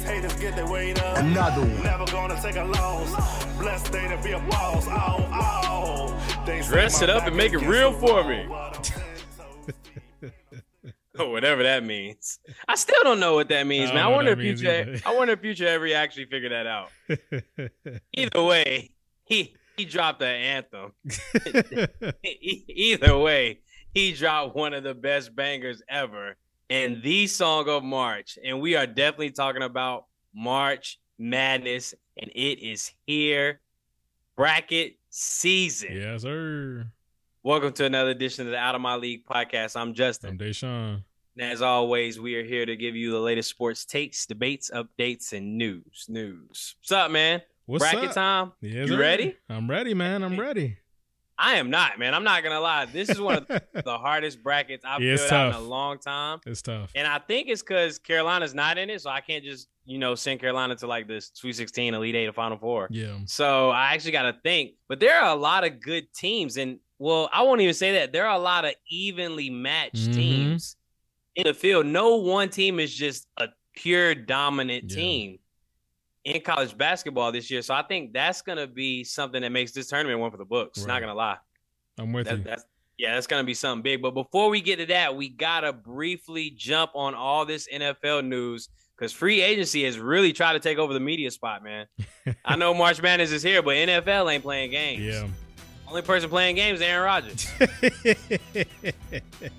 These haters get their weight up. Another one. Never gonna take a loss. Blessed day to be a boss. Oh, oh. They Dress it up and make it real for me. but I'm 10 toes deep. Or whatever that means. I still don't know what that means, I man. I don't wonder if what that means future. either. I wonder if future ever actually figured that out. Either way, he he dropped an anthem. Either way, he dropped one of the best bangers ever and the song of March. And we are definitely talking about March Madness, and it is here. Bracket season. yes, sir. Welcome to another edition of the Out of My League podcast. I'm Justin. I'm Deshaun. And as always, we are here to give you the latest sports takes, debates, updates, and news. News. What's up, man? What's Bracket up? time. Yes, You sir. ready? I'm ready, man. I'm ready. I am not, man. I'm not gonna lie. This is one of the hardest brackets I've Yeah, filled out in a long time. It's tough. And I think it's because Carolina's not in it, so I can't just, you know, send Carolina to like this Sweet 16, Elite Eight, or Final Four. Yeah. So I actually got to think. But there are a lot of good teams, and well, I won't even say that. There are a lot of evenly matched Mhm. teams in the field. No one team is just a pure dominant Yeah. team in college basketball this year. So I think that's gonna be something that makes this tournament one for the books. Not gonna lie. I'm with That, you. that's yeah, that's gonna be something big. But before we get to that, we gotta briefly jump on all this NFL news because free agency has really tried to take over the media spot, man. I know March Madness is here, but NFL ain't playing games. Yeah. Only person playing games is Aaron Rodgers.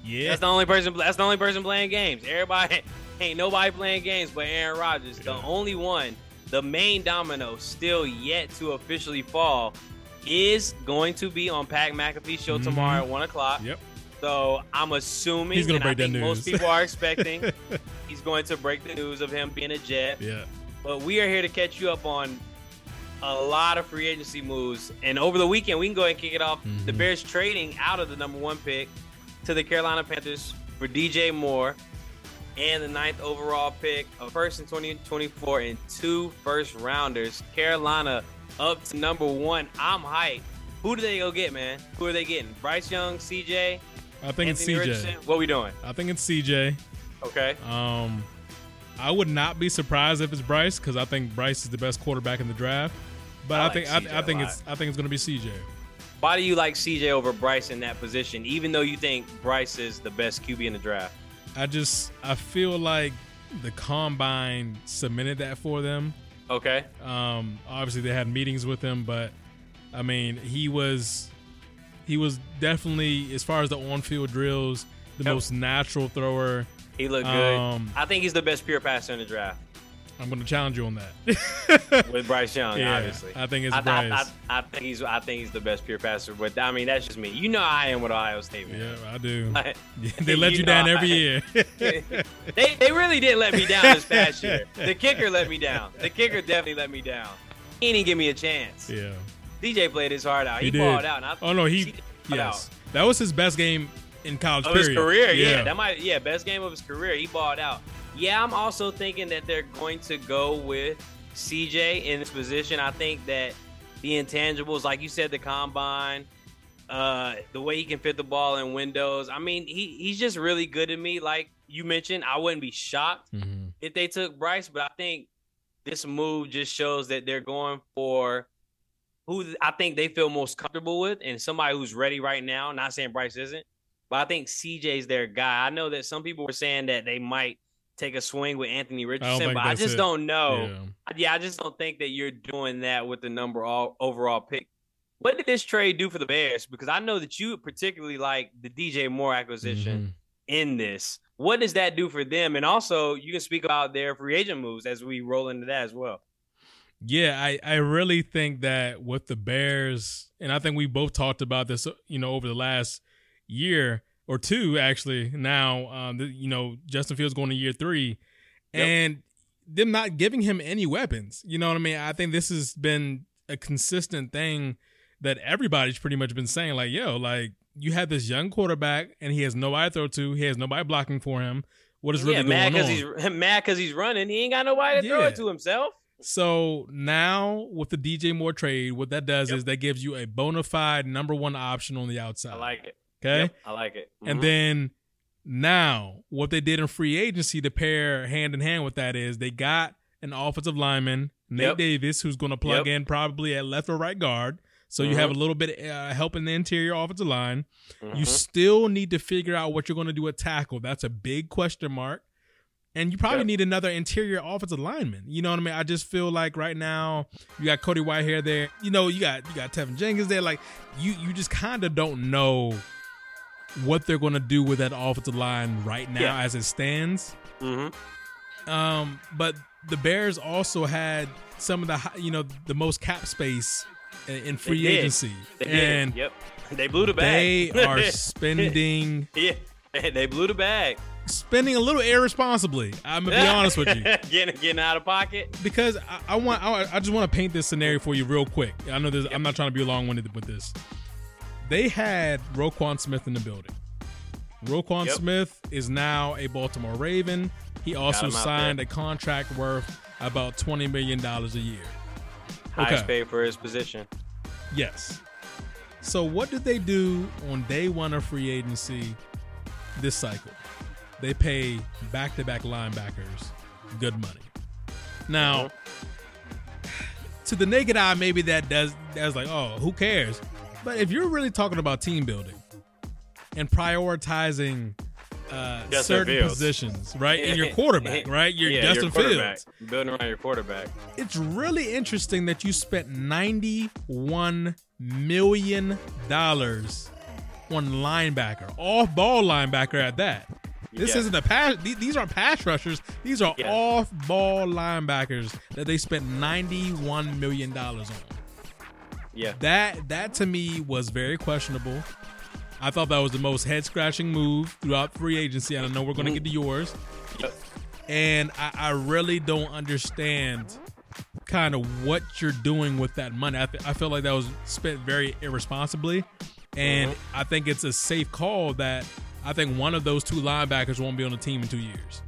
yeah. That's the only person. That's the only person playing games. Everybody ain't nobody playing games but Aaron Rodgers. The only one, the main domino, still yet to officially fall, is going to be on Pat McAfee's show Mhm. tomorrow at one o'clock. Yep. So I'm assuming He's and I break that think most people are expecting he's going to break the news of him being a Jet. Yeah. But we are here to catch you up on a lot of free agency moves. And over the weekend, we can go ahead and kick it off. The Mhm. Bears trading out of the number one pick to the Carolina Panthers for DJ Moore and the ninth overall pick, a first in 2024, and two first rounders. Carolina up to number one. I'm hyped. Who do they go get, man? Who are they getting? Bryce Young, CJ, I think Anthony it's CJ. Richardson? What we doing? I think it's CJ. Okay. Um, I would not be surprised if it's Bryce because I think Bryce is the best quarterback in the draft. But I I, like think I, I think it's I think it's going to be CJ. Why do you like CJ over Bryce in that position, even though you think Bryce is the best QB in the draft? I just I feel like the combine submitted that for them. Okay. Um, obviously they had meetings with him, but I mean he was he was definitely as far as the on-field drills the Yep. most natural thrower. He looked good. Um, I think he's the best pure passer in the draft I'm going to challenge you on that. with Bryce Young, yeah, obviously. I think it's I, I, Bryce. I, I think he's I think he's the best pure passer, but I mean that's just me. You know I am with Ohio State, man. yeah, I do. Like, they let you, you down know every I- year. they they really didn't let me down this past year. The kicker let me down. The kicker definitely let me down. He didn't give me a chance. yeah. DJ played his heart out. He, He did. balled out. And I, Oh no, he he balled yes. That was his best game in college of his period. career. Yeah. that might yeah best game of his career. He balled out. Yeah, I'm also thinking that they're going to go with CJ in this position. I think that the intangibles, like you said, the combine, uh, the way he can fit the ball in windows. I mean, he he's just really good to me. Like you mentioned, I wouldn't be shocked Mhm. if they took Bryce, but I think this move just shows that they're going for who I think they feel most comfortable with and somebody who's ready right now. Not saying Bryce isn't, but I think CJ's their guy. I know that some people were saying that they might take a swing with Anthony Richardson, think but I just it. don't know. Yeah. Yeah, I just don't think that you're doing that with the number all overall pick. What did this trade do for the Bears? Because I know that you particularly like the DJ Moore acquisition Mhm. in this. What does that do for them? And also, you can speak about their free agent moves as we roll into that as well. Yeah, I, I really think that with the Bears, and I think we both talked about this, you know, over the last year or two, actually. Now, um, the, you know, Justin Fields going to year three, Yep. and them not giving him any weapons. You know what I mean? I think this has been a consistent thing that everybody's pretty much been saying, like, yo, like you have this young quarterback and he has nobody to throw to, he has nobody blocking for him. What is really yeah, mad going on? He's mad because he's running. He ain't got nobody to throw it to himself. So now with the DJ Moore trade, what that does Yep. is that gives you a bona fide number one option on the outside. I like it. Okay. Yep, I like it. And Mhm. then now what they did in free agency to pair hand in hand with that is they got an offensive lineman, Nate Yep. Davis, who's going to plug Yep. in probably at left or right guard. So you have a little bit uh, help in the interior offensive line. You Mhm. still need to figure out what you're going to do at tackle. That's a big question mark. And you probably Yep. need another interior offensive lineman. You know what I mean? I just feel like right now you got Cody Whitehair there. You know, you got you got Teven Jenkins there. Like you you just kind of don't know what they're going to do with that offensive line right now Yeah. as it stands. Mhm. Um, but the Bears also had some of the you know the most cap space in, free agency, and yep, they blew the bag. they are spending yeah, they blew the bag. spending a little irresponsibly. I'm gonna be honest with you getting getting out of pocket. because I, I want I, I just want to paint this scenario for you real quick. I know this, I'm not trying to be long winded with this. They had Roquan Smith in the building. Roquan Yep. Smith is now a Baltimore Raven. He also signed there. a contract worth about twenty million dollars a year. Highest Okay. paid for his position. Yes. So what did they do on day one of free agency this cycle? They pay back-to-back linebackers good money. Now, mm-hmm. to the naked eye, maybe that does that's like, oh, who cares? But if you're really talking about team building and prioritizing uh, Justin certain Fields. positions, right, and your quarterback, right, your yeah, Justin your. Fields, building around your quarterback. it's really interesting that you spent ninety-one million dollars on linebacker, off-ball linebacker at that. This Yeah. isn't a pass. These, these aren't pass rushers. These are Yeah. off-ball linebackers that they spent ninety-one million dollars on. Yeah, That that to me was very questionable. I thought that was the most head-scratching move throughout free agency. And I know we're going to get to yours Yep. and I, I really don't understand kind of what you're doing with that money. I, th- I feel like that was spent very irresponsibly, and uh-huh. I think it's a safe call that I think one of those two linebackers won't be on the team in two years.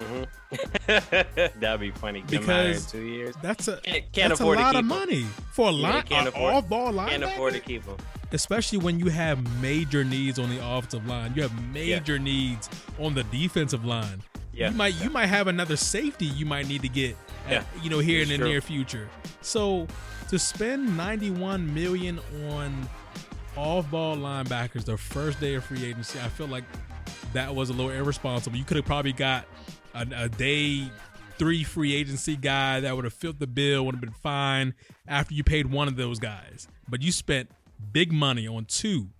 Mm-hmm. that'd be funny. Come Because two years. That's a Can't- can't that's afford a to lot keep of him. money for a Yeah, line, can't afford- off-ball linebacker. Can't afford to keep him. especially when you have major needs on the offensive line. You have major needs on the defensive line. Yeah. You might you might have another safety you might need to get at, Yeah. you know here It's in the true. near future. So to spend 91 million on off-ball linebackers the first day of free agency, I feel like that was a little irresponsible. You could have probably got a, a day three free agency guy that would have filled the bill, would have been fine after you paid one of those guys. But you spent big money on two.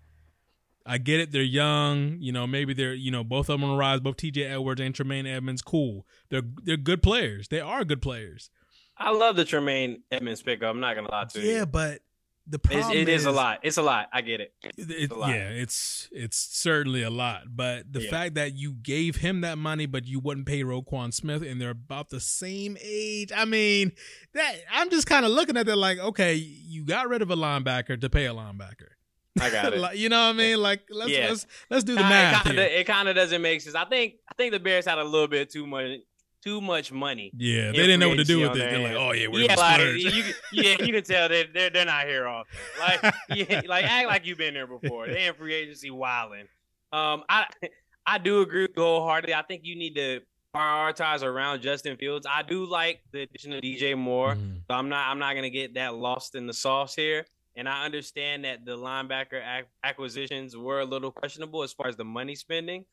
I get it. They're young. You know, maybe they're, you know, both of them on the rise, both TJ Edwards and Tremaine Edmunds. Cool. They're they're good players. They are good players. I love the Tremaine Edmunds pickup. I'm not gonna lie to you. Yeah, but the problem it is a lot. It's a lot. I get it. It, lot. yeah, it's it's certainly a lot. But the Yeah. fact that you gave him that money, but you wouldn't pay Roquan Smith, and they're about the same age. I mean, that I'm just kind of looking at that like, okay, you got rid of a linebacker to pay a linebacker. I got it. Like, you know what I mean? Like, let's Yeah. let's let's do the math it kind of here. it kind of doesn't make sense. I think I think the Bears had a little bit too much too much money. Yeah, they didn't know what to do with it. They're like, oh yeah, we're yeah, like you, yeah, you can tell they they're they're not here often. Like yeah, like act like you've been there before. They in free agency wilding. Um, I I do agree wholeheartedly. I think you need to prioritize around Justin Fields. I do like the addition of DJ Moore. Mhm. So I'm not I'm not gonna get that lost in the sauce here. And I understand that the linebacker ac- acquisitions were a little questionable as far as the money spending,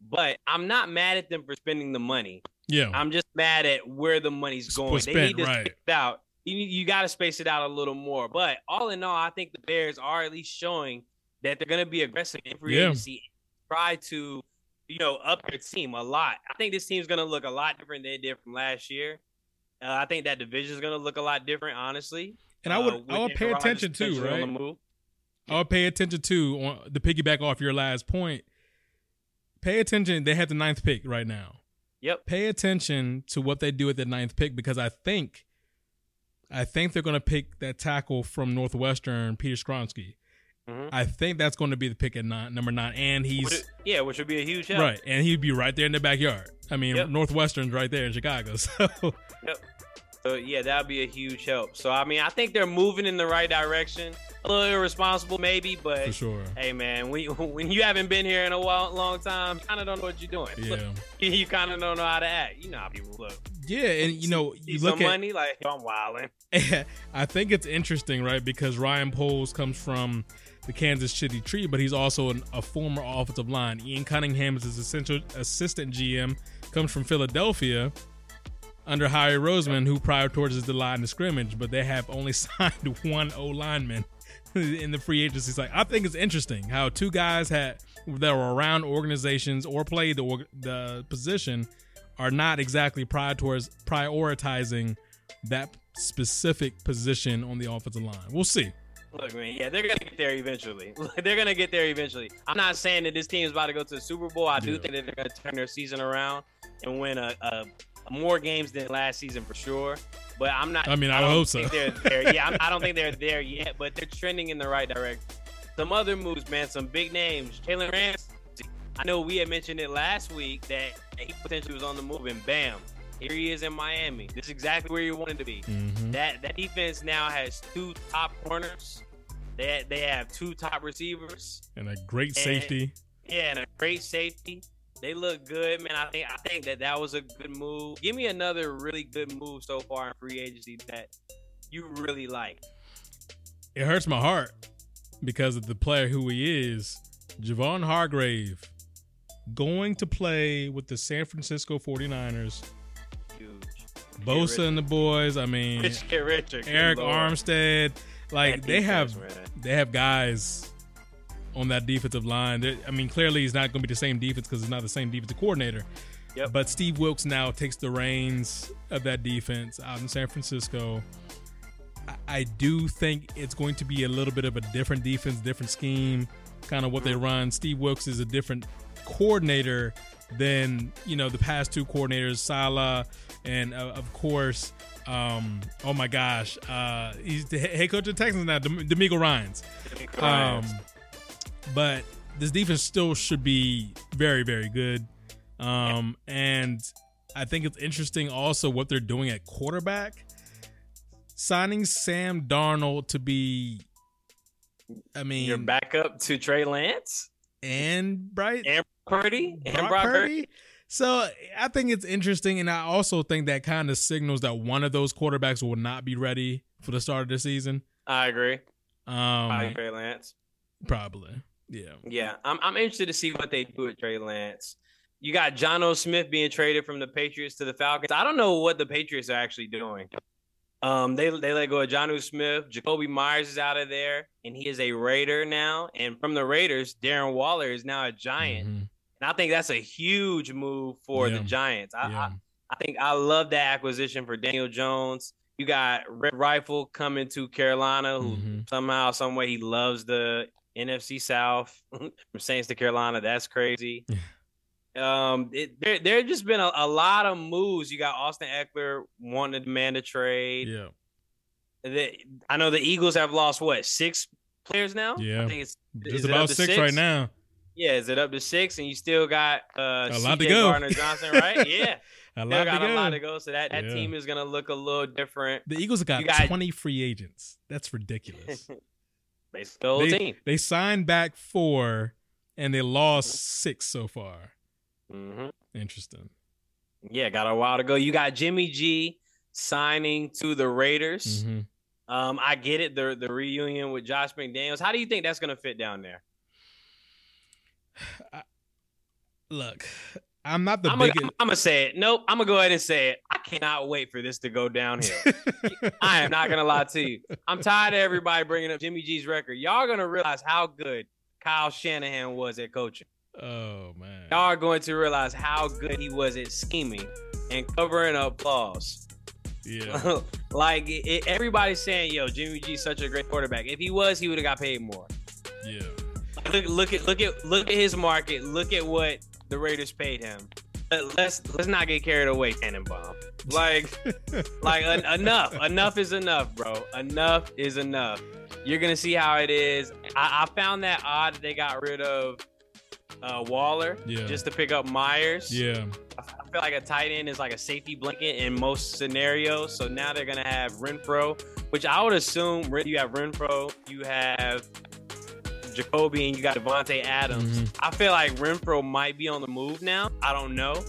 but I'm not mad at them for spending the money. Yeah, I'm just mad at where the money's It's going. was they need to right. space it out. You you got to space it out a little more. But all in all, I think the Bears are at least showing that they're going to be aggressive in free Yeah. agency. Try to, you know, up their team a lot. I think this team's going to look a lot different than it did from last year. Uh, I think that division is going to look a lot different, honestly. and I Uh, would with I would pay attention too, right? I would pay attention to on the piggyback off your last point. Pay attention. They have the ninth pick right now. Yep. Pay attention to what they do at the ninth pick because I think I think they're going to pick that tackle from Northwestern, Peter Skoronski. Mhm. I think that's going to be the pick at nine, number nine, and he's Which- yeah, which would be a huge help. right, and he'd be right there in the backyard. I mean, Yep. Northwestern's right there in Chicago, so So yeah, that'd be a huge help. So I mean, I think they're moving in the right direction. A little irresponsible, maybe, but for sure. hey, man, when you, when you haven't been here in a while, long time, you kind of don't know what you're doing. Look, Yeah, you kind of don't know how to act. You know how people look. yeah, and you know, See you some look at money, like I'm wilding. I think it's interesting, right? Because Ryan Poles comes from the Kansas City Tree, but he's also an, a former offensive line. Ian Cunningham is his essential assistant GM, comes from Philadelphia under Howie Roseman, who prioritizes the line of scrimmage, but they have only signed one O lineman in the free agency. Like I think it's interesting how two guys had that were around organizations or played the org- the position are not exactly prioritis- prioritizing that specific position on the offensive line. We'll see. Look, man, yeah, they're gonna get there eventually. they're gonna get there eventually. I'm not saying that this team is about to go to the Super Bowl. I do think that they're gonna turn their season around and win a, a more games than last season for sure. But I'm not. I mean, I don't hope so. They're there. Yeah, I'm, I don't think they're there yet, but they're trending in the right direction. Some other moves, man. Some big names. Jalen Ramsey. I know we had mentioned it last week that he potentially was on the move, and bam, here he is in Miami. This is exactly where he wanted to be. Mm-hmm. That that defense now has two top corners. They they have two top receivers. And a great safety. Yeah, and a great safety. They look good, man. I think I think that that was a good move. Give me another really good move so far in free agency that you really like. It hurts my heart because of the player who he is, Javon Hargrave, going to play with the San Francisco 49ers. Huge. Bosa and the boys. I mean, Richard, Arik Lord. Armstead. Like they have man. they have guys on that defensive line. They're- I mean, clearly he's not going to be the same defense because he's not the same defensive coordinator. Yep. But Steve Wilks now takes the reins of that defense out in San Francisco. I, I do think it's going to be a little bit of a different defense, different scheme, kind of what they run. Steve Wilks is a different coordinator than you know the past two coordinators, Saleh, and uh, of course, um, oh my gosh, uh, he's the head coach of the Texans now, DeMeco Ryans. Um, but this defense still should be very, very good. Um, and I think it's interesting also what they're doing at quarterback. Signing Sam Darnold to be, I mean, your backup to Trey Lance and Bright and Purdy and Brock Brock Purdy. Purdy. So I think it's interesting, and I also think that kind of signals that one of those quarterbacks will not be ready for the start of the season. I agree. Probably Um, Trey Lance. probably, yeah. Yeah, I'm I'm interested to see what they do with Trey Lance. You got Jonnu Smith being traded from the Patriots to the Falcons. I don't know what the Patriots are actually doing. Um, they they let go of Jonnu Smith. Jakobi Meyers is out of there, and he is a Raider now. And from the Raiders, Darren Waller is now a Giant, Mhm. and I think that's a huge move for Yeah. the Giants. I, Yeah. I I think I love that acquisition for Daniel Jones. You got Red Rifle coming to Carolina, who Mhm. somehow, some way, he loves the NFC South from Saints to Carolina. That's crazy. um, it, there there just been a, a lot of moves. You got Austin Ekeler wanting to demand a trade. Yeah. The- I know the Eagles have lost what six players now. Yeah. I think it's Just is it about six, right now. Yeah, is it up to six? And you still got uh, A lot to go. Gardner Johnson, right? Yeah, A lot to go. a lot to go. So that, that Yeah. team is gonna look a little different. The Eagles got, got- 20 free agents. That's ridiculous. Basically, the whole they, team. they signed back four and they lost six so far. hmm Interesting. Yeah, got a while to go. You got Jimmy G signing to the Raiders. Mhm. Um, I get it. The the reunion with Josh McDaniels. How do you think that's gonna fit down there? Look, I'm not the I'm biggest. gonna, I'm gonna say it. Nope. I'm gonna go ahead and say it. I cannot wait for this to go downhill. I am not gonna lie to you. I'm tired of everybody bringing up Jimmy G's record. Y'all gonna realize how good Kyle Shanahan was at coaching. oh man. Y'all are going to realize how good he was at scheming and covering up flaws. Yeah. like it, everybody's saying, "Yo, Jimmy G's such a great quarterback. If he was, he would have got paid more." Yeah. Look, look at look at look at his market. Look at what the Raiders paid him. let's let's not get carried away, Tannenbaum. Like, like en- enough, enough is enough, bro. Enough is enough. You're gonna see how it is. I, I found that odd they got rid of uh, Waller Yeah. just to pick up Meyers. Yeah. I I feel like a tight end is like a safety blanket in most scenarios. So now they're gonna have Renfrow, which I would assume you have Renfrow, you have Jakobi, and you got Davante Adams. Mhm. I feel like Renfrow might be on the move now. I don't know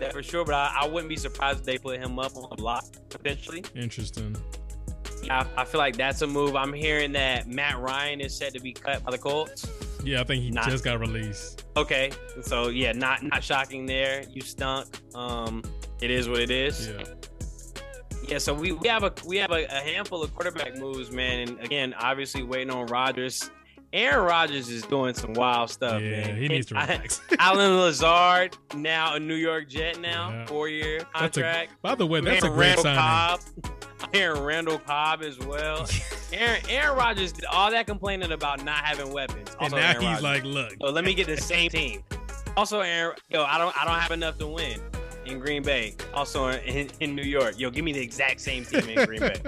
that for sure, but I, I wouldn't be surprised if they put him up on the block potentially. Interesting. I, I feel like that's a move. I'm hearing that Matt Ryan is set to be cut by the Colts. Yeah, I think he Not- just got released. Okay, so yeah, not not shocking there. You stunk. Um, it is what it is. Yeah. Yeah, so we, we have a we have a, a handful of quarterback moves, man. And again, obviously waiting on Rodgers. Aaron Rodgers is doing some wild stuff, yeah, man. he needs to relax. Allen Lazard now a New York Jet now, Yeah. four year That's a- contract. By the way, that's a great Randall signing. Cobb. Aaron Randall Cobb as well. Aaron Aaron Rodgers did all that complaining about not having weapons. And Also now Aaron he's Rodgers. like, look, So let me get the same team. Also, Aaron, yo, I don't, I don't have enough to win in Green Bay. Also in, in New York, yo, give me the exact same team in Green Bay.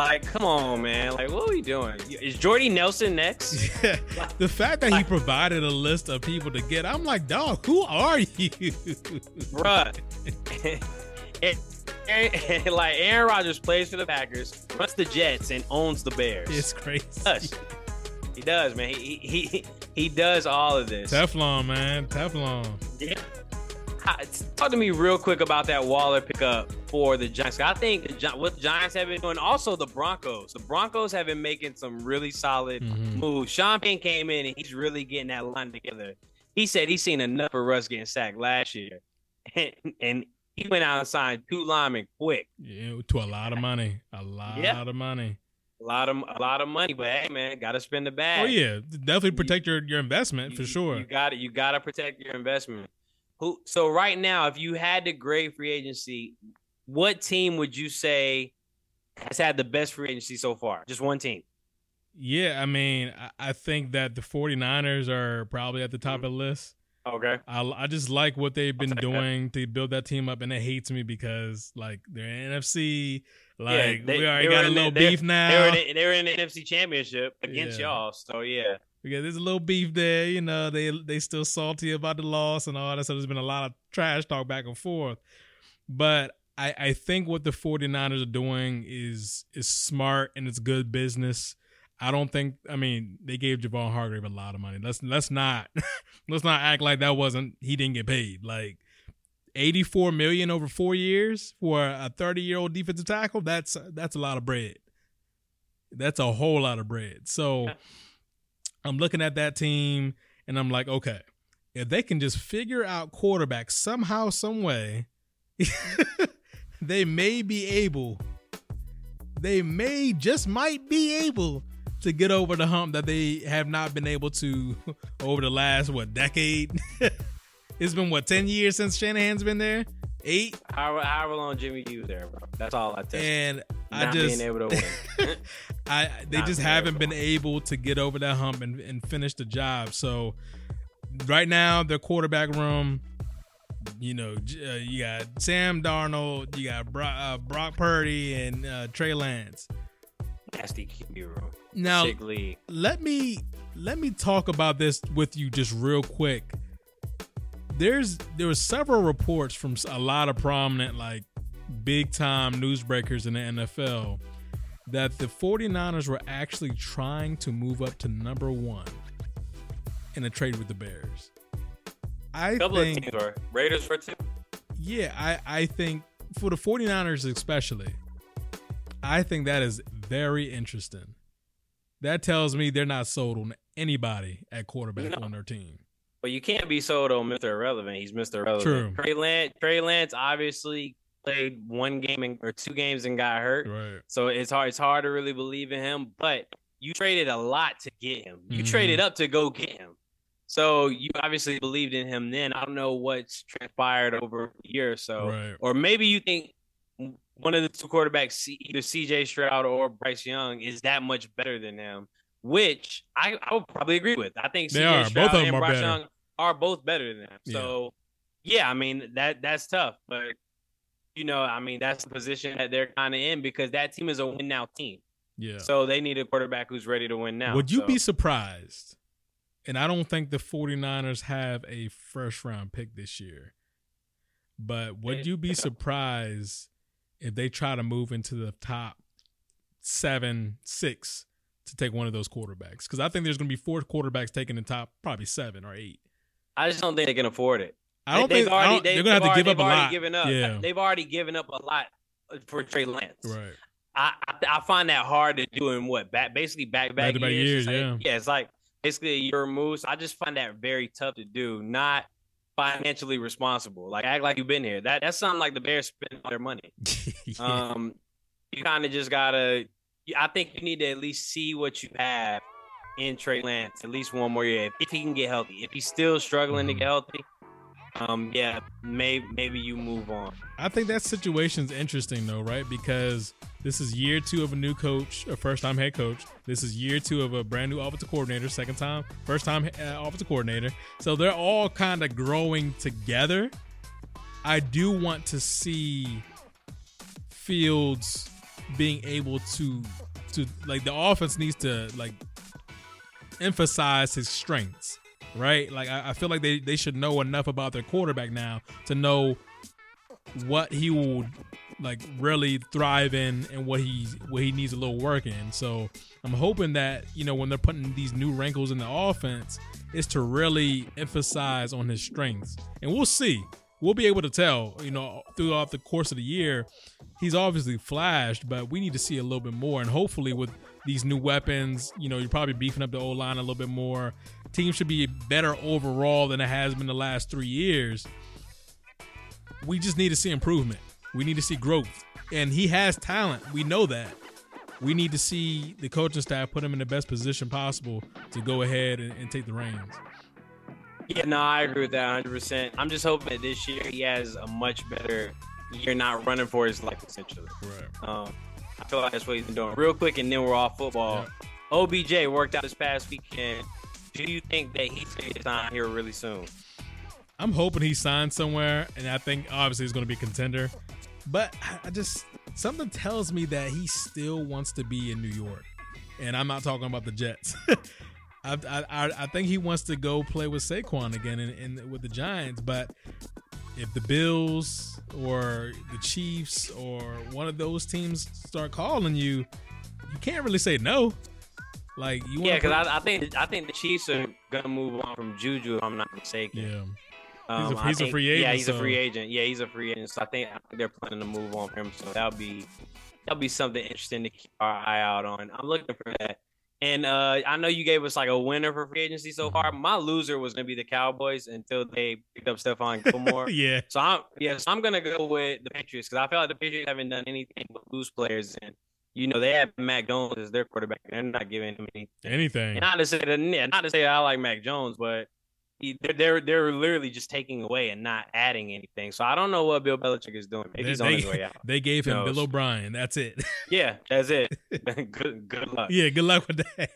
Like, come on, man. Like, what are we doing? Is Jordy Nelson next? Yeah. the fact that he provided a list of people to get, I'm like, dog, who are you? Bruh. It- like Aaron Rodgers plays for the Packers, runs the Jets, and owns the Bears. it's crazy. He does, man. He he he, he does all of this. Teflon, man, Teflon. Yeah. Talk to me real quick about that Waller pickup for the Giants. I think what the Giants have been doing, also the Broncos. The Broncos have been making some really solid Mhm. moves. Sean Payton came in and he's really getting that line together. He said he's seen enough of Russ getting sacked last year, and, and he went out and signed two linemen quick. Yeah, to a lot of money, a lot Yeah. of money. A lot of a lot of money, but hey, man, got to spend the bag. Oh yeah, definitely protect your your investment for sure. You got it. You got to protect your investment. Who? So right now, if you had to grade free agency, what team would you say has had the best free agency so far? Just one team. Yeah, I mean, I, think that the 49ers are probably at the top Mm-hmm. of the list. Okay. I, I just like what they've been take that. doing to build that team up, and it hates me because like they're NFC, like they- we already they got a little beef They now. were in the, they were in the NFC Championship against Yeah. y'all. So yeah. Yeah, there's a little beef there. You know, they they still salty about the loss and all that. So there's been a lot of trash talk back and forth. But I, I think what the 49ers are doing is is smart and it's good business. I don't think I mean they gave Javon Hargrave a lot of money. Let's let's not let's not act like that wasn't he didn't get paid. Like 84 million over 4 years for a 30-year-old defensive tackle, that's that's a lot of bread. That's a whole lot of bread. So I'm looking at that team and I'm like, okay, if they can just figure out quarterback somehow, some way, they may be able, they may just might be able to get over the hump that they have not been able to over the last what decade. it's been what ten years since Shanahan's been there, eight, However, however long Jimmy was there, bro. That's all I tell you. I Not just being able to win. I they Not just haven't been able to get over that hump and, and finish the job. So right now, their quarterback room, you know, uh, you got Sam Darnold, you got Brock, uh, Brock Purdy, and uh, Trey Lance. Nasty QB room. Now let me let me talk about this with you just real quick. There's there were several reports from a lot of prominent like big time newsbreakers in the NFL that the 49ers were actually trying to move up to number 1 in a trade with the Bears. I A couple think of teams were Raiders for two. yeah, I, I think for the 49ers especially, I think that is very interesting. That tells me they're not sold on anybody at quarterback No. on their team. But you can't be sold on Mr. Irrelevant. He's Mr. Irrelevant. True. Trey Lance, Trey Lance obviously played one game and, or two games and got hurt. Right. So it's hard. It's hard to really believe in him. But you traded a lot to get him. You Mhm. traded up to go get him. So you obviously believed in him then. I don't know what's transpired over a year or so. Right. Or maybe you think one of the two quarterbacks, either CJ Stroud or Bryce Young, is that much better than him, which I, I would probably agree with. I think CJ. Stroud Both of them and Bryce better. Young are both better than them. Yeah. So Yeah, I mean that that's tough, but you know, I mean that's the position that they're kind of in because that team is a win now team. Yeah. So they need a quarterback who's ready to win now. Would you so. be surprised? And I don't think the 49ers have a first round pick this year. But would you be surprised if they try to move into the top seven, six to take one of those quarterbacks? Because I think there's going to be four quarterbacks taking the top, probably seven or eight. I just don't think they can afford it. I don't they've think already, don't, they've, they're going to have to give up a lot. Given up. Yeah. They've already given up a lot for Trey Lance. Right. I, I, I find that hard to do in what back basically back back years. years, It's like- yeah. yeah, it's like basically a year removed. So I just find that very tough to do. Not financially responsible. Like act like you've been here. That that's something like the Bears spend all their money. yeah. Um, you kind of just gotta. I think you need to at least see what you have in Trey Lance at least one more year if, if he can get healthy. If he's still struggling to Mhm. get healthy, um, yeah, maybe maybe you move on. I think that situation's interesting though, right? Because this is year two of a new coach, a first time head coach. This is year two of a brand new offensive coordinator, second time, first time uh, offensive coordinator. So they're all kind of growing together. I do want to see Fields being able to to like the offense needs to like emphasize his strengths, right? Like I, I feel like they, they should know enough about their quarterback now to know what he will like really thrive in and what he what he needs a little work in. So I'm hoping that you know when they're putting these new wrinkles in the offense, is to really emphasize on his strengths, and we'll see. We'll be able to tell, you know, throughout the course of the year. He's obviously flashed, but we need to see a little bit more. And hopefully, with these new weapons, you know, you're probably beefing up the old line a little bit more. Team should be better overall than it has been the last three years we just need to see improvement. We need to see growth. And he has talent. We know that. We need to see the coaching staff put him in the best position possible to go ahead and, and take the reins. Yeah, no, I agree with that 100%. I'm just hoping that this year he has a much better year not running for his life, essentially. Right. Um, I feel like that's what he's been doing. Real quick, and then we're off football. OBJ worked out this past weekend. Do you think that he's going to sign here really soon? I'm hoping he signs somewhere, and I think obviously he's going to be a contender. But I- just something tells me that he still wants to be in New York, and I'm not talking about the Jets. I, I I- think he wants to go play with Saquon again and with the Giants. But if the Bills or the Chiefs or one of those teams start calling you, you can't really say no. Like you, Yeah, because I, I think I think the Chiefs are gonna move on from Juju. If I'm not mistaken. yeah. Um, He's a- I he's a free agent. Yeah, he's a free agent. Yeah, he's a free agent. So I think, I think they're planning to move on from him. So that'll be that'll be something interesting to keep our eye out on. I'm looking for that. And uh, I know you gave us like a winner for free agency so far. My loser was gonna be the Cowboys until they picked up Stephon Gilmore. yeah. So I'm yeah, so I'm gonna go with the Patriots because I feel like the Patriots haven't done anything but lose players, and you know they have Mac Jones as their quarterback. They're not giving him any. Anything. And not to say that, not to say I like Mac Jones, but he, they're, they're they're literally just taking away and not adding anything. So I don't know what Bill Belichick is doing. Maybe They- he's on they- his way out. They gave him? Bill O'Brien. That's it. Yeah, that's it. good good luck. yeah, good luck with that.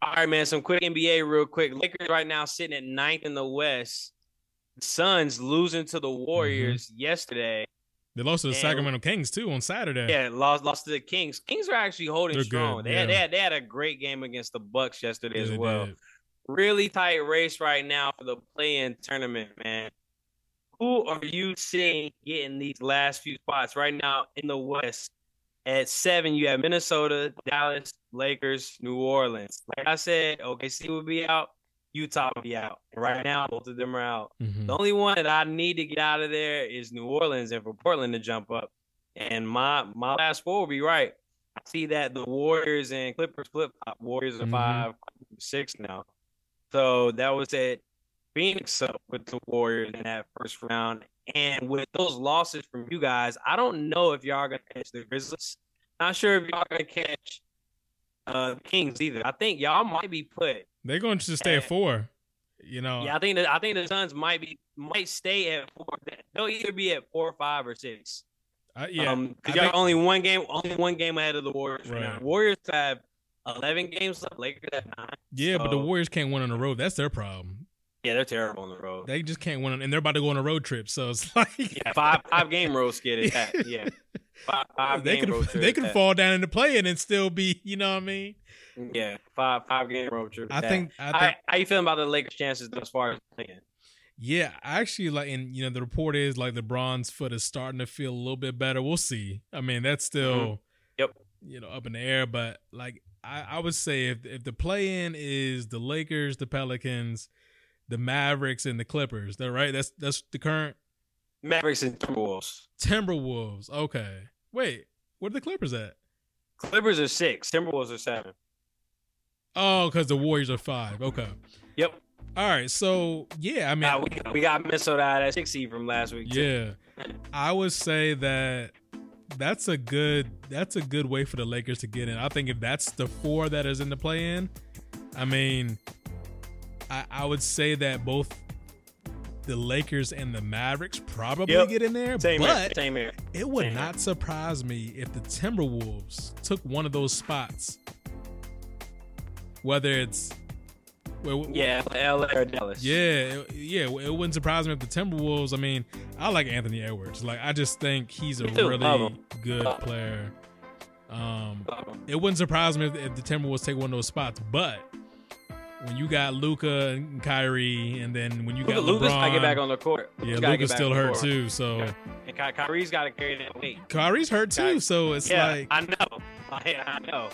All right, man. Some quick NBA, real quick. Lakers right now sitting at ninth in the West. Suns losing to the mm-hmm. Warriors yesterday. They lost to the And- Sacramento Kings too on Saturday. Yeah, lost lost to the Kings. Kings are actually holding They're strong. good, They had, yeah. they had they had a great game against the Bucks yesterday Yeah, as well. did. Really tight race right now for the play-in tournament, man. Who are you seeing getting these last few spots right now in the West? At seven, you have Minnesota, Dallas, Lakers, New Orleans. Like I said, OKC will be out, Utah will be out. And right now, both of them are out. Mhm. The only one that I need to get out of there is New Orleans and for Portland to jump up. And my my last four will be right. I see that the Warriors and Clippers flip flop. Warriors are Mhm. five, six now. So that was at Phoenix up with the Warriors in that first round. And with those losses from you guys, I don't know if y'all are gonna catch the Grizzlies. Not sure if y'all gonna catch uh Kings either. I think y'all might be put They're going to stay at Eh. four. You know, yeah, I think that I think the Suns might be might stay at four. They'll either be at four, five, or six. I, yeah. um, I because y'all think- only one game, only one game ahead of the Warriors. Right. now. Warriors have eleven games left. Lakers have nine. yeah, but the Warriors can't win on the road. That's their problem. Yeah, they're terrible on the road. They just can't win, and they're about to go on a road trip. So it's like yeah, five five game road skid. Yeah, five, five they could they could fall down into play and still be, you know what I mean? Yeah, five five game road trip. I think. I think How, how you feeling about the Lakers' chances as far as playing? Yeah, actually like, and you know, the report is like the bronze foot is starting to feel a little bit better. We'll see. I mean, that's still, Mhm. Yep. you know, up in the air. But like, I, I would say if if the play in is the Lakers, the Pelicans, the Mavericks, and the Clippers, that right? That's that's the current Mavericks and Timberwolves. Timberwolves. Okay, wait, where are the Clippers at? Clippers are six. Timberwolves are seven. Oh, because the Warriors are five. Okay. Yep. All right. So yeah, I mean, Nah, we, we got Minnesota out at six seed from last week. too. Yeah, I would say that that's a good that's a good way for the Lakers to get in. I think if that's the four that is in the play in, I mean, I, I would say that both the Lakers and the Mavericks probably Yep. get in there, Same here. but Same here. it would Same. not surprise me if the Timberwolves took one of those spots, whether it's well, Yeah, LA or Dallas. yeah, yeah. It wouldn't surprise me if the Timberwolves. I mean, I like Anthony Edwards. Like, I just think he's a. Love really good Love player. Um, Um, it wouldn't surprise me if, if the Timberwolves take one of those spots. But when you got Luka and Kyrie, and then when you got Luka, Luka's LeBron, gotta get back on the court. yeah, Luka's still hurt court. too. So Yeah. And Ky- Kyrie's got to carry that weight. Kyrie's hurt too. So it's yeah, like I know. I, I know.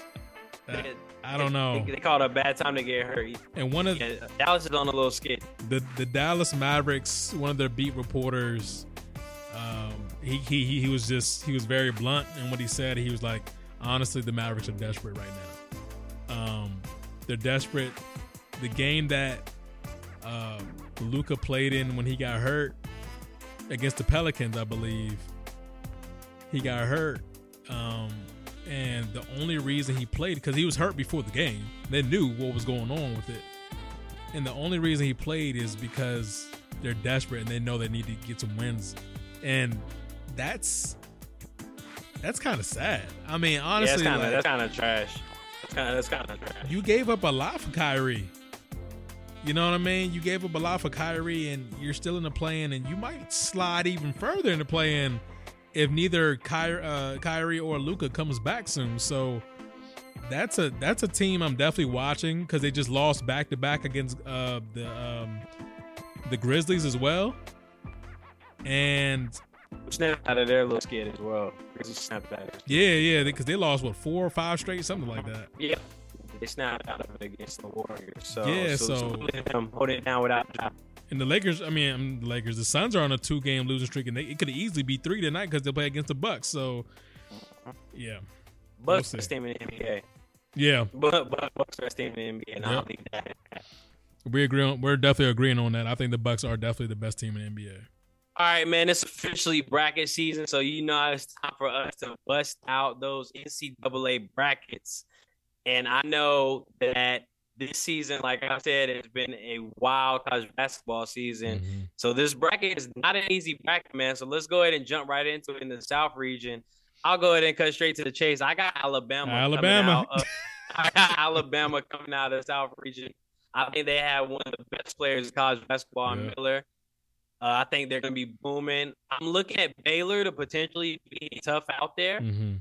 I, I don't know. They, they called it a bad time to get hurt. And one of Yeah, Dallas is on a little skid. the the Dallas Mavericks, one of their beat reporters, um, he, he he he was just he was very blunt in what he said. He was like, honestly, the Mavericks are desperate right now. Um, they're desperate. The game that uh, Luka played in when he got hurt against the Pelicans, I believe, he got hurt. Um, and the only reason he played because he was hurt before the game. They knew what was going on with it. And the only reason he played is because they're desperate and they know they need to get some wins. And that's that's kind of sad. I mean, honestly, that's kind of like, that's kind of trash. That's kind of that's kind of trash. you gave up a lot for Kyrie. You know what I mean? You gave up a lot for Kyrie, and you're still in the play-in, and you might slide even further in the play-in if neither Kyrie, uh, Kyrie or Luka comes back soon. So that's a that's a team I'm definitely watching because they just lost back to back against uh, the um, the Grizzlies as well. And Snap out of their little skid as well. Grizzlies snapped out yeah, yeah, because they lost what four or five straight, something like that. Yeah. They not out of it against the Warriors. So, Yeah, so, so- them holding it down without And the Lakers, I mean, the Lakers, the Suns are on a two game losing streak, and they, it could easily be three tonight because they play against the Bucks. So, yeah, Bucks see. best team in the NBA. yeah, But, but Bucks best team in the NBA. And I don't think that. we agree. On, we're definitely agreeing on that. I think the Bucks are definitely the best team in the NBA. All right, man. It's officially bracket season, so you know it's time for us to bust out those NCAA brackets. And I know that this season, like I said, it's been a wild college basketball season. Mhm. So this bracket is not an easy bracket, man. So let's go ahead and jump right into it in the South region. I'll go ahead and cut straight to the chase. I got Alabama. Alabama. of- I got Alabama coming out of the South region. I think they have one of the best players in college basketball, Yeah. Miller. Uh, I think they're going to be booming. I'm looking at Baylor to potentially be tough out there. Mhm.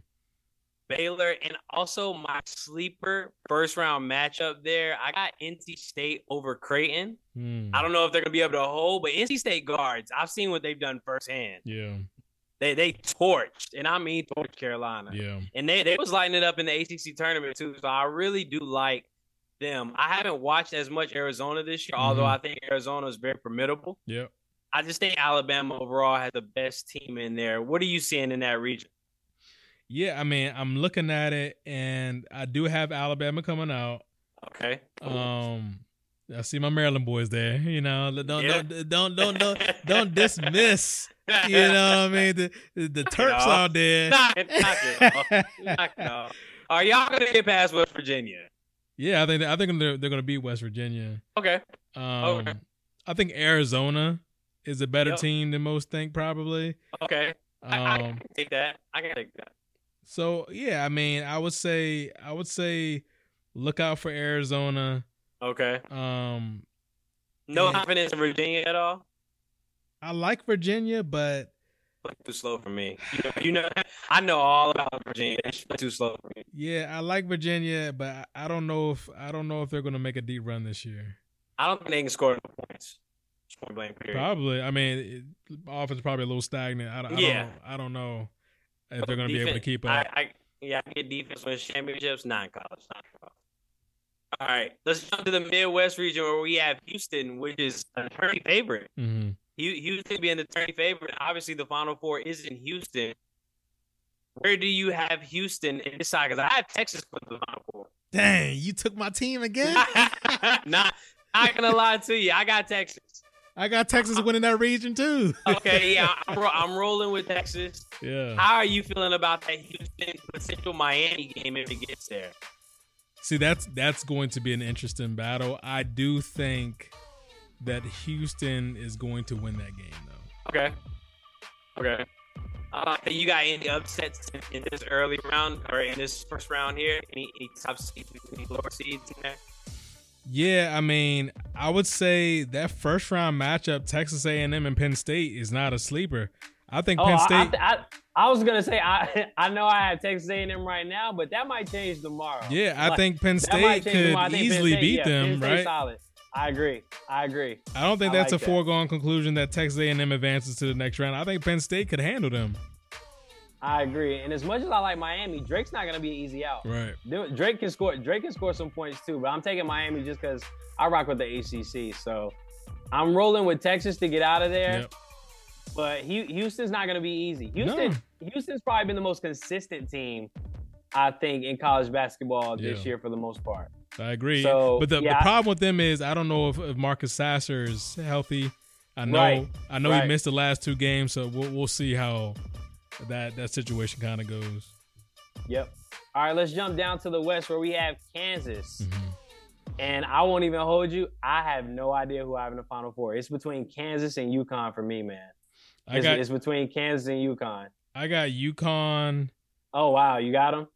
Baylor and also my sleeper first round matchup there. I got NC State over Creighton. Mm. I don't know if they're gonna be able to hold, but NC State guards, I've seen what they've done firsthand. Yeah, They they torched, and I mean torched Carolina. yeah, And they they was lighting it up in the ACC tournament too. So I really do like them. I haven't watched as much Arizona this year, although Mhm. I think Arizona is very formidable. yeah. I just think Alabama overall has the best team in there. What are you seeing in that region? Yeah, I mean, I'm looking at it, and I do have Alabama coming out. Okay. Um, I see my Maryland boys there. You know, don't Yeah. don't don't don't don't don't dismiss. You know, what I mean, the the, off. out there. knock it, knock it off. Knock it off. Are y'all gonna get past West Virginia? Yeah, I think I think they're they're gonna beat West Virginia. Okay. Um, Okay. I think Arizona is a better Yep. team than most think, probably. Okay. I, I Um, can take that. I can take that. So yeah, I mean, I would say I would say look out for Arizona. Okay. Um, No confidence in Virginia at all. I like Virginia, but too slow for me. You know, you know, I know all about Virginia. Play too slow for me. yeah, I like Virginia, but I- don't know if I don't know if they're gonna make a deep run this year. I don't think they can score no points. Point blank period. Probably. I mean, it, offense probably a little stagnant. I, don't- I Yeah. don't. I don't know if they're gonna be able to keep up. I, I, yeah, I get defense wins championships, not in college. Not in college. All right, let's jump to the Midwest region where we have Houston, which is an attorney favorite. hmm Hu- Houston being the attorney favorite. Obviously, the Final Four is in Houston. Where do you have Houston in this side? Because I have Texas for the Final Four. Dang, you took my team again. not, not gonna lie to you, I got Texas. I got Texas winning that region too. Okay, yeah, I'm, ro- I'm rolling with Texas. yeah. How are you feeling about that Houston potential Miami game if it gets there? See, that's that's going to be an interesting battle. I do think that Houston is going to win that game, though. Okay. Okay. Uh, you got any upsets in, in this early round or in this first round here? Any, any top seeds, any lower seeds in there? Yeah, I mean, I would say that first round matchup, Texas A&M and Penn State, is not a sleeper. I think Oh, Penn State. I, I, I was gonna say I I know I have Texas A&M right now, but that might change tomorrow. yeah, I Like, think Penn State change tomorrow. I could easily State- beat yeah, them, right? Solid. I agree. I agree. I don't think I that's like a that. foregone conclusion that Texas A&M advances to the next round. I think Penn State could handle them. I agree. And as much as I like Miami, Drake's not gonna be an easy out. Right. Drake can score. Drake can score some points too, but I'm taking Miami just because I rock with the ACC. So I'm rolling with Texas to get out of there. Yep. But Houston's not going to be easy. Houston, Houston's probably been the most consistent team, I think, in college basketball this Yeah. year for the most part. I agree. So, but the, yeah, the problem with them is I don't know if, if Marcus Sasser is healthy. I know Right. I know Right. he missed the last two games, so we'll we'll see how that that situation kind of goes. Yep. All right, let's jump down to the West where we have Kansas. Mhm. And I won't even hold you. I have no idea who I have in the Final Four. It's between Kansas and UConn for me, man. I It's, got it's between Kansas and UConn. I got UConn. Oh wow, you got them?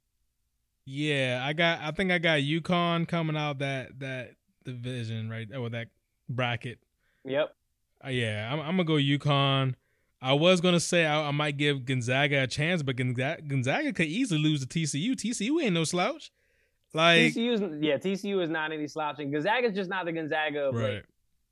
Yeah, I got I think I got UConn coming out that that division right or that bracket. Yep. Uh, yeah, I'm, I'm gonna go UConn. I was gonna say I, I might give Gonzaga a chance, but Gonzaga, Gonzaga could easily lose to TCU. TCU ain't no slouch. Like TCU is yeah, TCU is not any slouching. Gonzaga's just not the Gonzaga of right,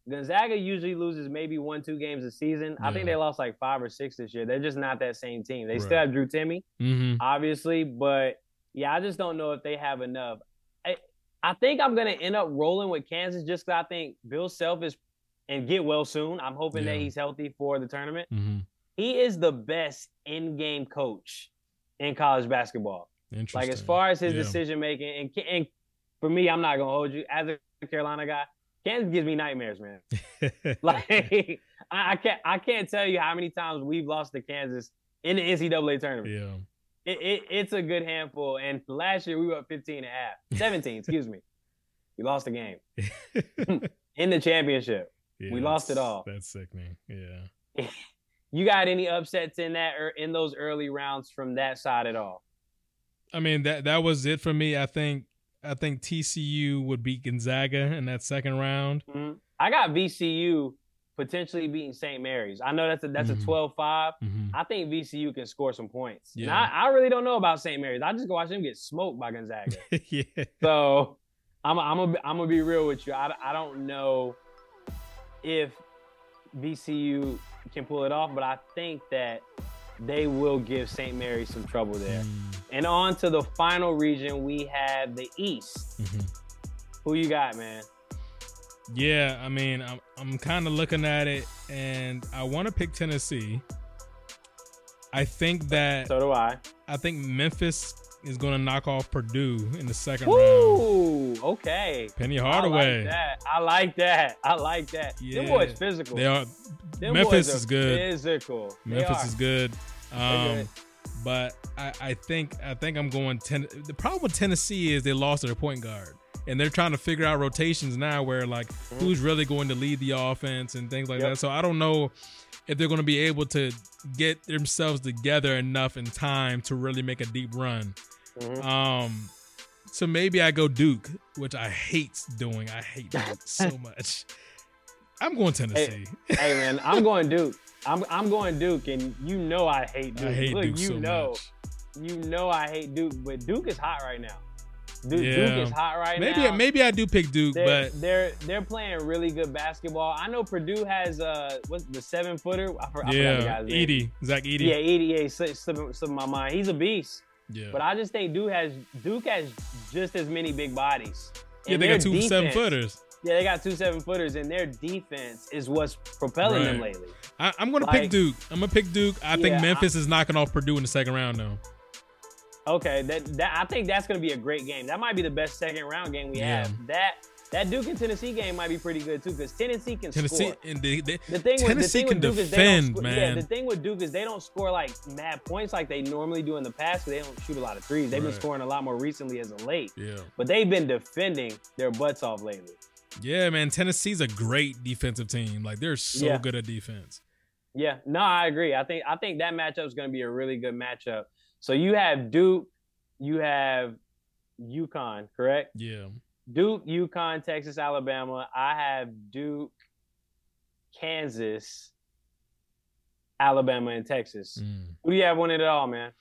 Gonzaga usually loses maybe one, two games a season. I think they lost like five or six this year. They're just not that same team. They Right. still have Drew Timme, hmm obviously, but yeah, I just don't know if they have enough. I, I think I'm gonna end up rolling with Kansas just because I think Bill Self is and get well soon. I'm hoping that he's healthy for the tournament. hmm He is the best in-game coach in college basketball. Interesting. Like as far as his Yeah. decision making, and and for me, I'm not gonna hold you as a Carolina guy. Kansas gives me nightmares, man. Like I, I can't I can't tell you how many times we've lost to Kansas in the NCAA tournament. yeah, It, it, it's a good handful. And last year we were up 15 and a half. 17, excuse me. We lost the game in the championship. Yeah, We lost it all. That's sickening. Yeah. You got any upsets in that or in those early rounds from that side at all? I mean that that was it for me. I think I think TCU would beat Gonzaga in that second round. Mhm. I got VCU potentially beating St. Mary's. I know that's a that's Mhm. a 12-5. hmm I think VCU can score some points. And Yeah. I, I really don't know about St. Mary's. I just go watch them get smoked by Gonzaga. yeah. so I'm I'm gonna I'm gonna be real with you. I, I don't know if VCU can pull it off, but I think that they will give St. Mary's some trouble there. Mm, And on to the final region, we have the East. mhm. Who you got, man? Yeah, I mean, I'm I'm kind of looking at it, and I want to pick Tennessee. I think that So do I. I think Memphis is going to knock off Purdue in the second round. Woo! Okay. Penny I Hardaway, like that. I like that. I like that. Yeah. Them boys physical. they are. Them Memphis is good. Physical. Memphis is good. Um, good. but I, I think I think I'm going. Ten, the problem with Tennessee is they lost their point guard, and they're trying to figure out rotations now, where like who's really going to lead the offense and things like Mm-hmm. Yep. that. So I don't know if they're going to be able to get themselves together enough in time to really make a deep run. Mhm. Um, so maybe I go Duke, which I hate doing. I hate Duke so much. I'm going Tennessee. Hey, hey, man, I'm going Duke. I'm I'm going Duke, and you know I hate Duke. I hate Look, Duke you so know, much. you know I hate Duke, but Duke is hot right now. Duke, Yeah. Duke is hot right Maybe now. maybe I do pick Duke, they're, but they're they're playing really good basketball. I know Purdue has uh what's the seven footer? I, for- I forgot the yeah. Edey, Zach Edey. Yeah, Edey. Yeah, slipping slip, slip my mind. He's a beast. Yeah. But I just think Duke has Duke has just as many big bodies. Yeah, they got two seven footers. Yeah, they got two seven footers, and their defense is what's propelling them lately. I, I'm gonna Like- pick Duke. I'm gonna pick Duke. I Yeah, think Memphis is knocking off Purdue in the second round though. Okay, that, that I think that's going to be a great game. That might be the best second round game we Yeah. have. That that Duke and Tennessee game might be pretty good too, because Tennessee can Tennessee score. and they, they, The thing with, the Tennessee thing can with Duke is they don't defend, score, Yeah, the thing with Duke is they don't score like mad points like they normally do in the past. they don't shoot a lot of threes. They've been scoring a lot more recently as of late, yeah, but they've been defending their butts off lately. yeah, man. Tennessee's a great defensive team. Like they're so Yeah. good at defense. Yeah, no, I agree. I think I think that matchup is going to be a really good matchup. So you have Duke, you have UConn, correct? Yeah, Duke, UConn, Texas, Alabama. I have Duke, Kansas, Alabama, and Texas. Mm. Who do you have winning it all, man?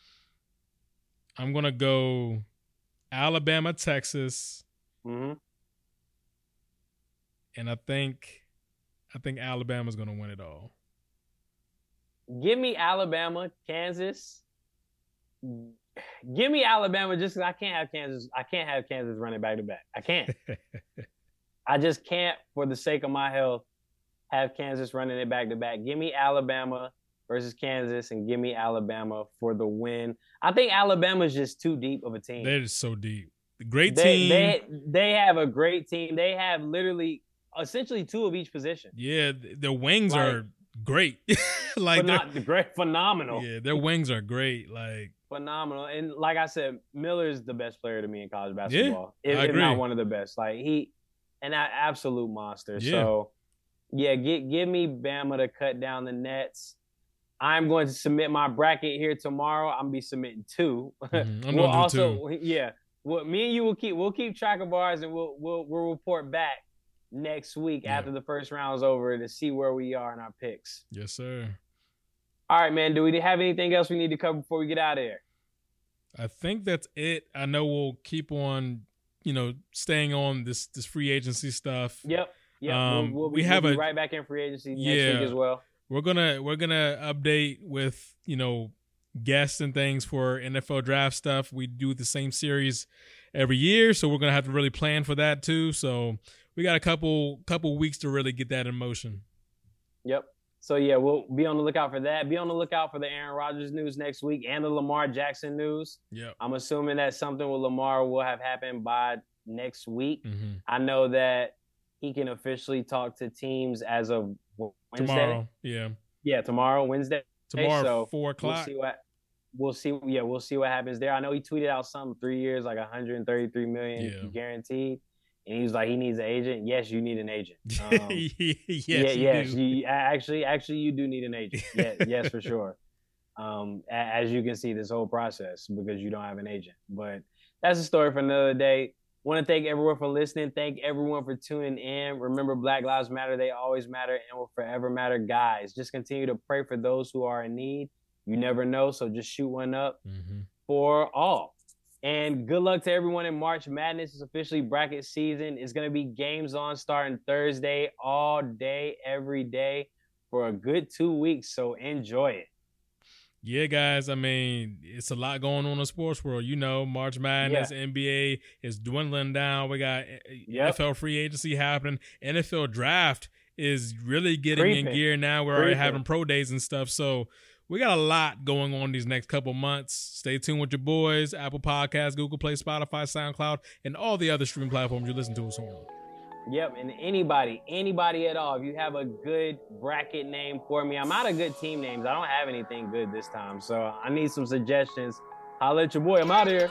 I'm gonna go Alabama, Texas, hmm and I think I think Alabama's gonna win it all. Give me Alabama, Kansas. Give me Alabama just because I can't have Kansas. I can't have Kansas running back to back. I can't. I just can't, for the sake of my health, have Kansas running it back to back. Give me Alabama versus Kansas, and give me Alabama for the win. I think Alabama's just too deep of a team. They're so deep. Great they, team. They they have a great team. They have literally essentially two of each position. yeah, their wings Like- are great. like they're, Phenom- great, phenomenal, yeah, their wings are great. Like phenomenal. And like I said, Miller's the best player to me in college basketball. if, I if not one of the best. Like he, an absolute monster. Yeah. So yeah, give give me Bama to cut down the nets. I'm going to submit my bracket here tomorrow. I'm gonna be submitting two. mhm, I'm we'll also two. yeah. Well, me and you will keep we'll keep track of ours and we'll we'll we'll report back next week Yeah. after the first round is over to see where we are in our picks. Yes, sir. All right, man. Do we have anything else we need to cover before we get out of here? I think that's it. I know we'll keep on, you know, staying on this this free agency stuff. Yep. Yep. Um, we'll, we'll, we have we'll be a- right back in free agency next Yeah. week as well. We're gonna we're gonna update with you know guests and things for NFL draft stuff. We do the same series every year, so we're gonna have to really plan for that too. So we got a couple couple weeks to really get that in motion. Yep. So yeah, we'll be on the lookout for that. Be on the lookout for the Aaron Rodgers news next week and the Lamar Jackson news. Yep. I'm assuming that something with Lamar will have happened by next week. hmm I know that he can officially talk to teams as of Wednesday. Tomorrow, yeah, Yeah, tomorrow, Wednesday. tomorrow so four o'clock. We'll see what we'll see. Yeah, we'll see what happens there. I know he tweeted out something three years, like 133 million Yeah. guaranteed, and he was like, he needs an agent. Yes, you need an agent. Um, yes, yeah, you yes, do. you, actually, actually, you do need an agent. Yeah, yes, for sure. Um, as you can see, this whole process because you don't have an agent. But that's a story for another day. Want to thank everyone for listening. Thank everyone for tuning in. Remember, Black Lives Matter. They always matter and will forever matter. Guys, just continue to pray for those who are in need. You never know, so just shoot one up Mhm. for all. And good luck to everyone in March Madness. It's officially bracket season. It's going to be games on starting Thursday, all day, every day for a good two weeks. So enjoy it. Yeah, guys. I mean, it's a lot going on in the sports world. You know, March Madness, NBA is dwindling down. We got uh, Yep. NFL free agency happening. NFL draft is really getting in gear now. We're already having pro days and stuff. So we got a lot going on these next couple months. Stay tuned with your boys, Apple Podcasts, Google Play, Spotify, SoundCloud, and all the other streaming platforms you listen to us on. Yep. And anybody, anybody at all, if you have a good bracket name for me, I'm out of good team names. I don't have anything good this time. So I need some suggestions. Holla at your boy. I'm out of here.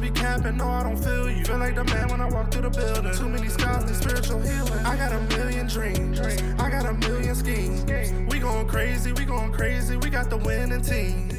be capping, no, I don't feel you. Feel like the man when I walk through the building. Too many scars need spiritual healing. I got a million dreams. I got a million schemes. We going crazy, we going crazy. We got the winning team.